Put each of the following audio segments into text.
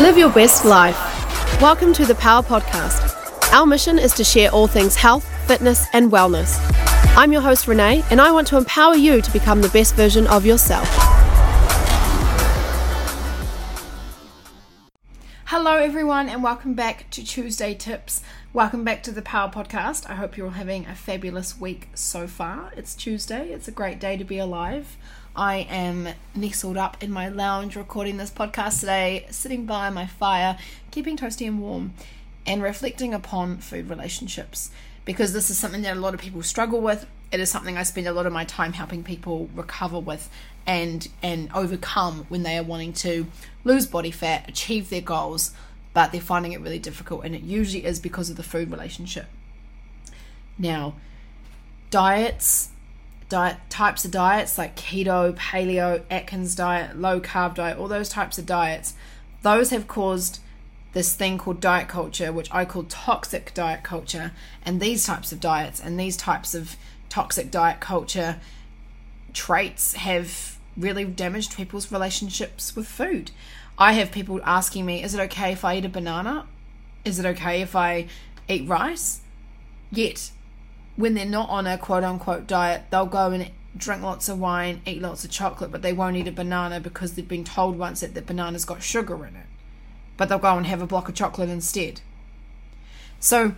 Live your best life. Welcome to the Power Podcast. Our mission is to share all things health, fitness, and wellness. I'm your host, Renee, and I want to empower you to become the best version of yourself. Hello, everyone, and welcome back to Tuesday Tips. Welcome back to the Power Podcast. I hope you're all having a fabulous week so far. It's Tuesday, it's a great day to be alive. I am nestled up in my lounge recording this podcast today, sitting by my fire, keeping toasty and warm, and reflecting upon food relationships because this is something that a lot of people struggle with. It is something I spend a lot of my time helping people recover with and and overcome when they are wanting to lose body fat, achieve their goals, but they're finding it really difficult and it usually is because of the food relationship. Now, diets diet types of diets like keto, paleo, Atkins diet, low carb diet, all those types of diets, those have caused this thing called diet culture, which I call toxic diet culture. And these types of diets and these types of toxic diet culture traits have really damaged people's relationships with food. I have people asking me, is it okay if I eat a banana? Is it okay if I eat rice? Yet when they're not on a quote unquote diet, they'll go and drink lots of wine, eat lots of chocolate, but they won't eat a banana because they've been told once that the banana's got sugar in it. But they'll go and have a block of chocolate instead. So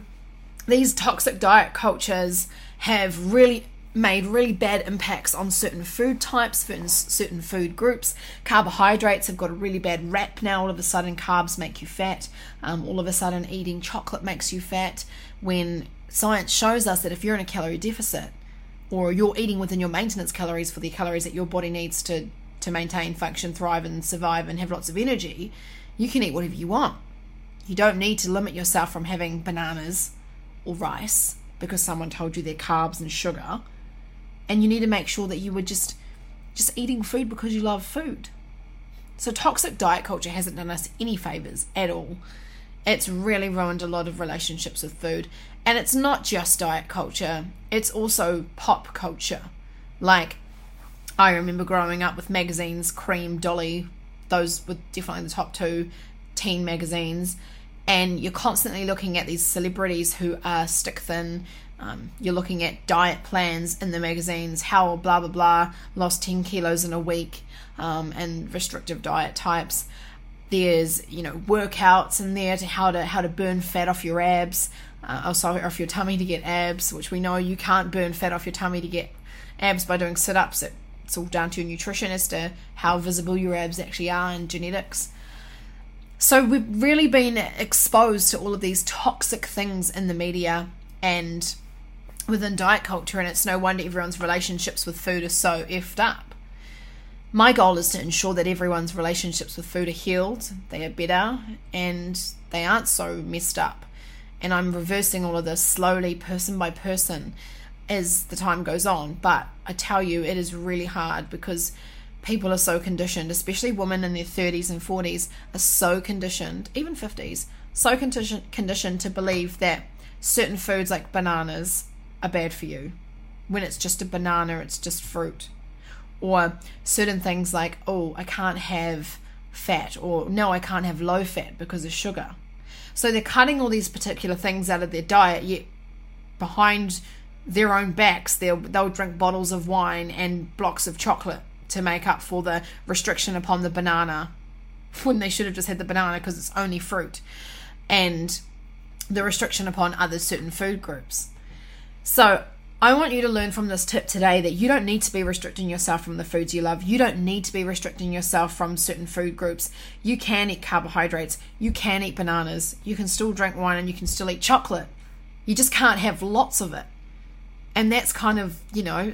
these toxic diet cultures have really made really bad impacts on certain food types, certain, certain food groups. Carbohydrates have got a really bad rap now. All of a sudden, carbs make you fat. Um, all of a sudden, eating chocolate makes you fat. When science shows us that if you're in a calorie deficit or you're eating within your maintenance calories for the calories that your body needs to to maintain function thrive and survive and have lots of energy you can eat whatever you want you don't need to limit yourself from having bananas or rice because someone told you they're carbs and sugar and you need to make sure that you were just just eating food because you love food so toxic diet culture hasn't done us any favors at all it's really ruined a lot of relationships with food. And it's not just diet culture, it's also pop culture. Like, I remember growing up with magazines, Cream, Dolly, those were definitely the top two teen magazines. And you're constantly looking at these celebrities who are stick thin. Um, you're looking at diet plans in the magazines, how blah blah blah lost 10 kilos in a week, um, and restrictive diet types. There's you know workouts in there to how to how to burn fat off your abs, uh, oh sorry off your tummy to get abs, which we know you can't burn fat off your tummy to get abs by doing sit ups. It, it's all down to your nutrition as to how visible your abs actually are and genetics. So we've really been exposed to all of these toxic things in the media and within diet culture, and it's no wonder everyone's relationships with food are so effed up my goal is to ensure that everyone's relationships with food are healed, they are better, and they aren't so messed up. And I'm reversing all of this slowly, person by person, as the time goes on. But I tell you, it is really hard because people are so conditioned, especially women in their 30s and 40s, are so conditioned, even 50s, so conditioned, conditioned to believe that certain foods like bananas are bad for you. When it's just a banana, it's just fruit. Or certain things like oh i can't have fat or no i can't have low fat because of sugar. So they're cutting all these particular things out of their diet yet behind their own backs they'll, they'll drink bottles of wine and blocks of chocolate to make up for the restriction upon the banana when they should have just had the banana because it's only fruit. And the restriction upon other certain food groups so I want you to learn from this tip today that you don't need to be restricting yourself from the foods you love. You don't need to be restricting yourself from certain food groups. You can eat carbohydrates. You can eat bananas. You can still drink wine and you can still eat chocolate. You just can't have lots of it. And that's kind of, you know,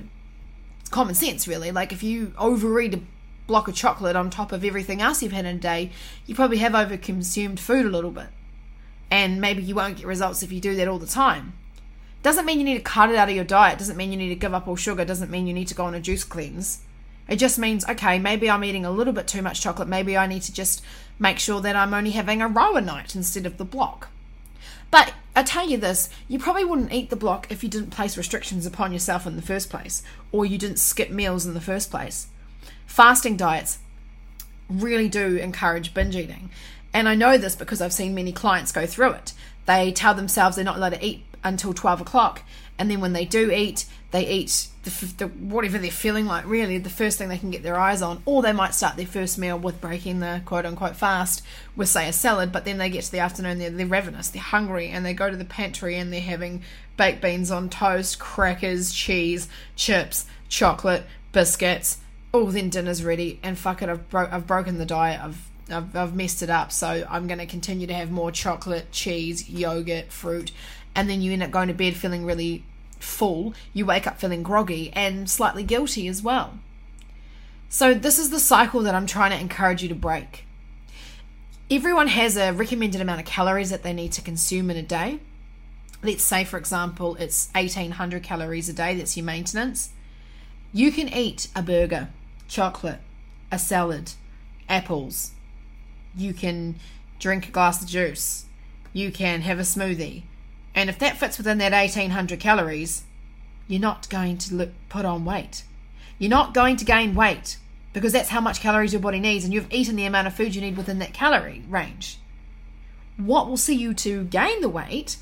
common sense, really. Like if you overeat a block of chocolate on top of everything else you've had in a day, you probably have overconsumed food a little bit. And maybe you won't get results if you do that all the time. Doesn't mean you need to cut it out of your diet. Doesn't mean you need to give up all sugar. Doesn't mean you need to go on a juice cleanse. It just means, okay, maybe I'm eating a little bit too much chocolate. Maybe I need to just make sure that I'm only having a row a night instead of the block. But I tell you this, you probably wouldn't eat the block if you didn't place restrictions upon yourself in the first place, or you didn't skip meals in the first place. Fasting diets really do encourage binge eating And I know this because I've seen many clients go through it. They tell themselves they're not allowed to eat until 12 o'clock. And then when they do eat, they eat the, the, whatever they're feeling like, really, the first thing they can get their eyes on. Or they might start their first meal with breaking the quote unquote fast with, say, a salad, but then they get to the afternoon, they're, they're ravenous, they're hungry, and they go to the pantry and they're having baked beans on toast, crackers, cheese, chips, chocolate, biscuits. Oh, then dinner's ready, and fuck it, I've, bro- I've broken the diet, I've I've, I've messed it up, so I'm going to continue to have more chocolate, cheese, yogurt, fruit, and then you end up going to bed feeling really full. You wake up feeling groggy and slightly guilty as well. So, this is the cycle that I'm trying to encourage you to break. Everyone has a recommended amount of calories that they need to consume in a day. Let's say, for example, it's 1800 calories a day, that's your maintenance. You can eat a burger, chocolate, a salad, apples, you can drink a glass of juice, you can have a smoothie. And if that fits within that 1800 calories, you're not going to look, put on weight. You're not going to gain weight because that's how much calories your body needs and you've eaten the amount of food you need within that calorie range. What will see you to gain the weight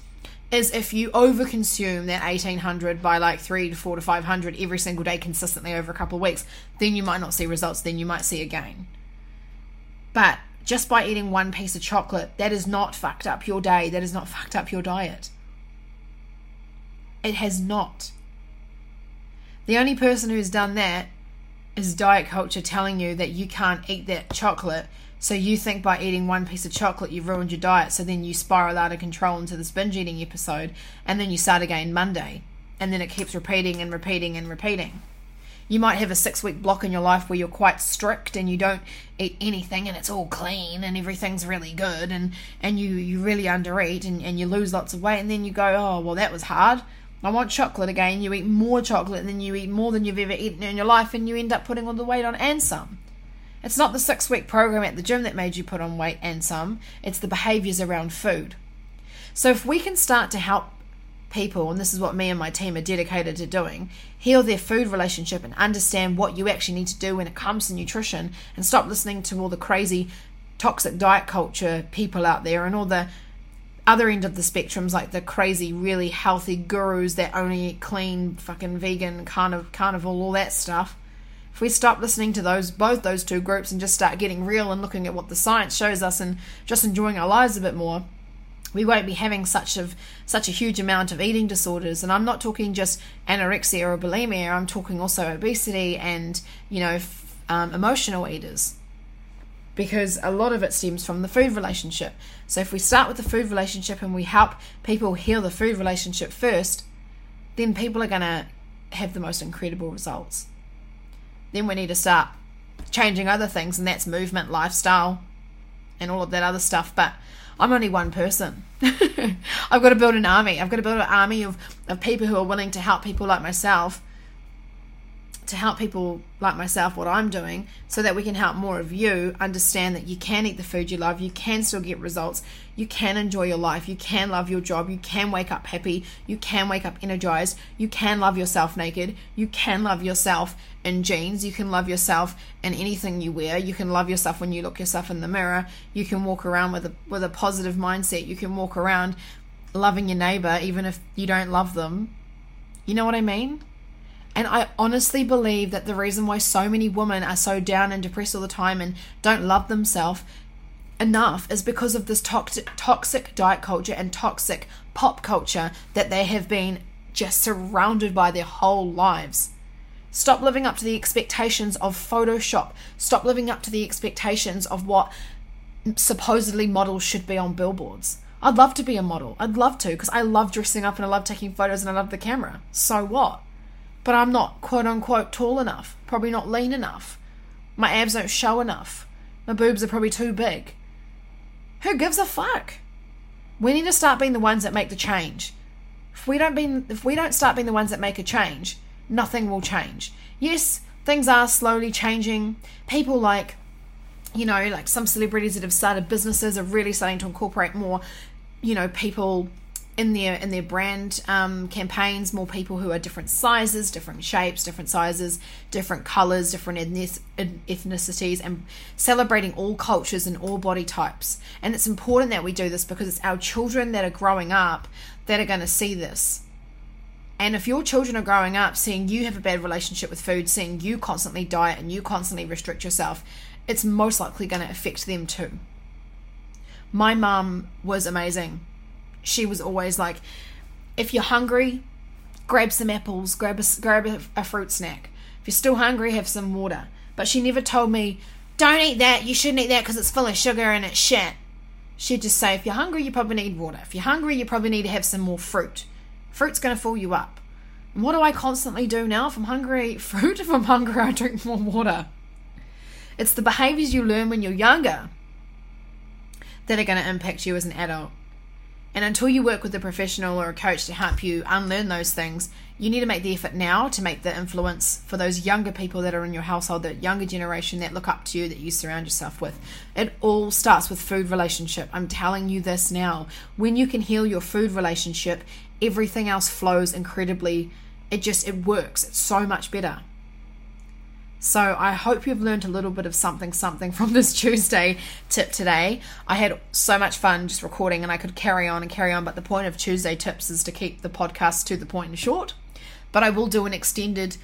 is if you overconsume that 1800 by like 3 to 4 to 500 every single day consistently over a couple of weeks, then you might not see results, then you might see a gain. But just by eating one piece of chocolate, that is not fucked up your day. that is not fucked up your diet. It has not. The only person who's done that is diet culture telling you that you can't eat that chocolate. So you think by eating one piece of chocolate you've ruined your diet. So then you spiral out of control into this binge eating episode. And then you start again Monday. And then it keeps repeating and repeating and repeating you might have a six week block in your life where you're quite strict and you don't eat anything and it's all clean and everything's really good and, and you, you really undereat and, and you lose lots of weight and then you go, oh, well, that was hard. I want chocolate again. You eat more chocolate then you eat more than you've ever eaten in your life and you end up putting all the weight on and some. It's not the six week program at the gym that made you put on weight and some, it's the behaviors around food. So if we can start to help people, and this is what me and my team are dedicated to doing, heal their food relationship and understand what you actually need to do when it comes to nutrition and stop listening to all the crazy toxic diet culture people out there and all the other end of the spectrums like the crazy really healthy gurus that only eat clean fucking vegan carniv- carnival all that stuff. If we stop listening to those both those two groups and just start getting real and looking at what the science shows us and just enjoying our lives a bit more we won't be having such of such a huge amount of eating disorders. And i'm not talking just anorexia or bulimia i'm talking also obesity and you know f- um, emotional eaters because a lot of it stems from the food relationship so if we start with the food relationship and we help people heal the food relationship first then people are going to have the most incredible results then we need to start changing other things and that's movement lifestyle and all of that other stuff but I'm only one person. I've got to build an army. I've got to build an army of, of people who are willing to help people like myself to help people like myself what I'm doing so that we can help more of you understand that you can eat the food you love, you can still get results, you can enjoy your life, you can love your job, you can wake up happy, you can wake up energized, you can love yourself naked, you can love yourself in jeans, you can love yourself in anything you wear, you can love yourself when you look yourself in the mirror, you can walk around with a with a positive mindset, you can walk around loving your neighbor even if you don't love them. You know what I mean? And I honestly believe that the reason why so many women are so down and depressed all the time and don't love themselves enough is because of this toxic, toxic diet culture and toxic pop culture that they have been just surrounded by their whole lives. Stop living up to the expectations of Photoshop. Stop living up to the expectations of what supposedly models should be on billboards. I'd love to be a model. I'd love to because I love dressing up and I love taking photos and I love the camera. So what? But I'm not quote unquote tall enough, probably not lean enough. My abs don't show enough. My boobs are probably too big. Who gives a fuck? We need to start being the ones that make the change. If we don't be, if we don't start being the ones that make a change, nothing will change. Yes, things are slowly changing. People like you know, like some celebrities that have started businesses are really starting to incorporate more, you know, people in their in their brand um, campaigns more people who are different sizes different shapes different sizes different colors different ethnicities and celebrating all cultures and all body types. And it's important that we do this because it's our children that are growing up that are going to see this. And if your children are growing up seeing you have a bad relationship with food seeing you constantly diet and you constantly restrict yourself it's most likely going to affect them too. My mum was amazing she was always like, if you're hungry, grab some apples, grab a, grab a, a fruit snack. If you're still hungry, have some water. But she never told me, don't eat that, you shouldn't eat that because it's full of sugar and it's shit. She'd just say, if you're hungry, you probably need water. If you're hungry, you probably need to have some more fruit. Fruit's going to fill you up. And what do I constantly do now? If I'm hungry, I eat fruit. If I'm hungry, I drink more water. It's the behaviors you learn when you're younger that are going to impact you as an adult. And until you work with a professional or a coach to help you unlearn those things, you need to make the effort now to make the influence for those younger people that are in your household, that younger generation that look up to you, that you surround yourself with. It all starts with food relationship. I'm telling you this now. When you can heal your food relationship, everything else flows incredibly. It just it works. It's so much better. So I hope you've learned a little bit of something something from this Tuesday tip today. I had so much fun just recording and I could carry on and carry on, but the point of Tuesday tips is to keep the podcast to the point and short. But I will do an extended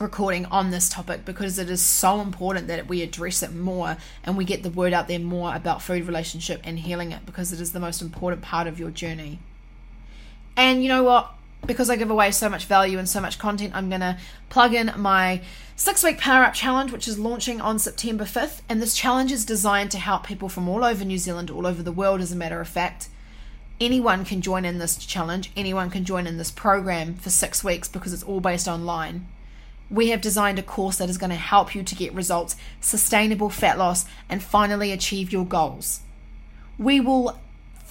recording on this topic because it is so important that we address it more and we get the word out there more about food relationship and healing it because it is the most important part of your journey. And you know what? Because I give away so much value and so much content, I'm going to plug in my six week Power Up Challenge, which is launching on September 5th. And this challenge is designed to help people from all over New Zealand, all over the world, as a matter of fact. Anyone can join in this challenge, anyone can join in this program for six weeks because it's all based online. We have designed a course that is going to help you to get results, sustainable fat loss, and finally achieve your goals. We will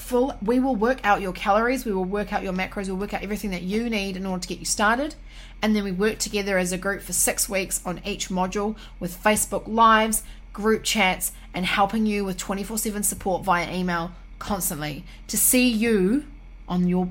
full. We will work out your calories we will work out your macros we'll work out everything that you need in order to get you started. And then we work together as a group for six weeks on each module with facebook lives group chats and helping you with 24-7 support via email constantly to see you on your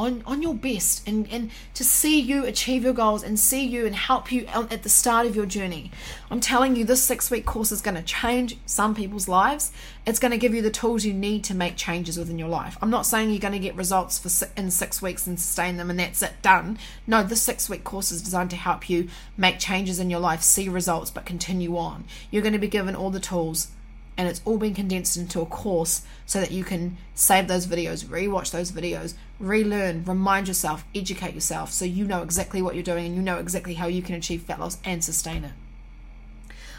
on, on your best and, and to see you achieve your goals and see you and help you at the start of your journey. I'm telling you, this six week course is going to change some people's lives. It's going to give you the tools you need to make changes within your life. I'm not saying you're going to get results for in six weeks and sustain them and that's it, done. No, this six week course is designed to help you make changes in your life, see results, but continue on. You're going to be given all the tools and it's all been condensed into a course so that you can save those videos, rewatch those videos, relearn, remind yourself, educate yourself so you know exactly what you're doing and you know exactly how you can achieve fat loss and sustain it.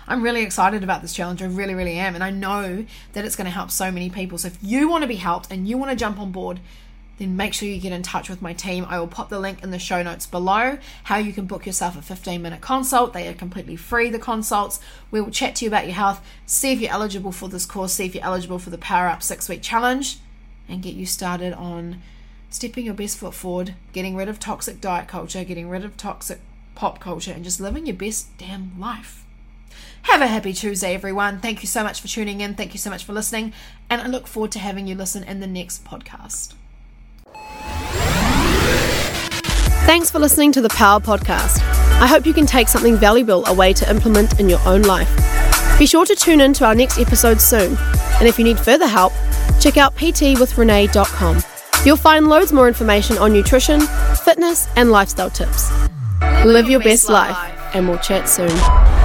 I'm really excited about this challenge. I really, really am. And I know that it's going to help so many people. So if you want to be helped and you want to jump on board, then make sure you get in touch with my team. I will pop the link in the show notes below how you can book yourself a 15 minute consult. They are completely free, the consults. We will chat to you about your health, see if you're eligible for this course, see if you're eligible for the Power Up six week challenge, and get you started on stepping your best foot forward, getting rid of toxic diet culture, getting rid of toxic pop culture, and just living your best damn life. Have a happy Tuesday, everyone. Thank you so much for tuning in. Thank you so much for listening. And I look forward to having you listen in the next podcast. Thanks for listening to the Power Podcast. I hope you can take something valuable away to implement in your own life. Be sure to tune in to our next episode soon. And if you need further help, check out ptwithrenee.com. You'll find loads more information on nutrition, fitness, and lifestyle tips. Live your best life, and we'll chat soon.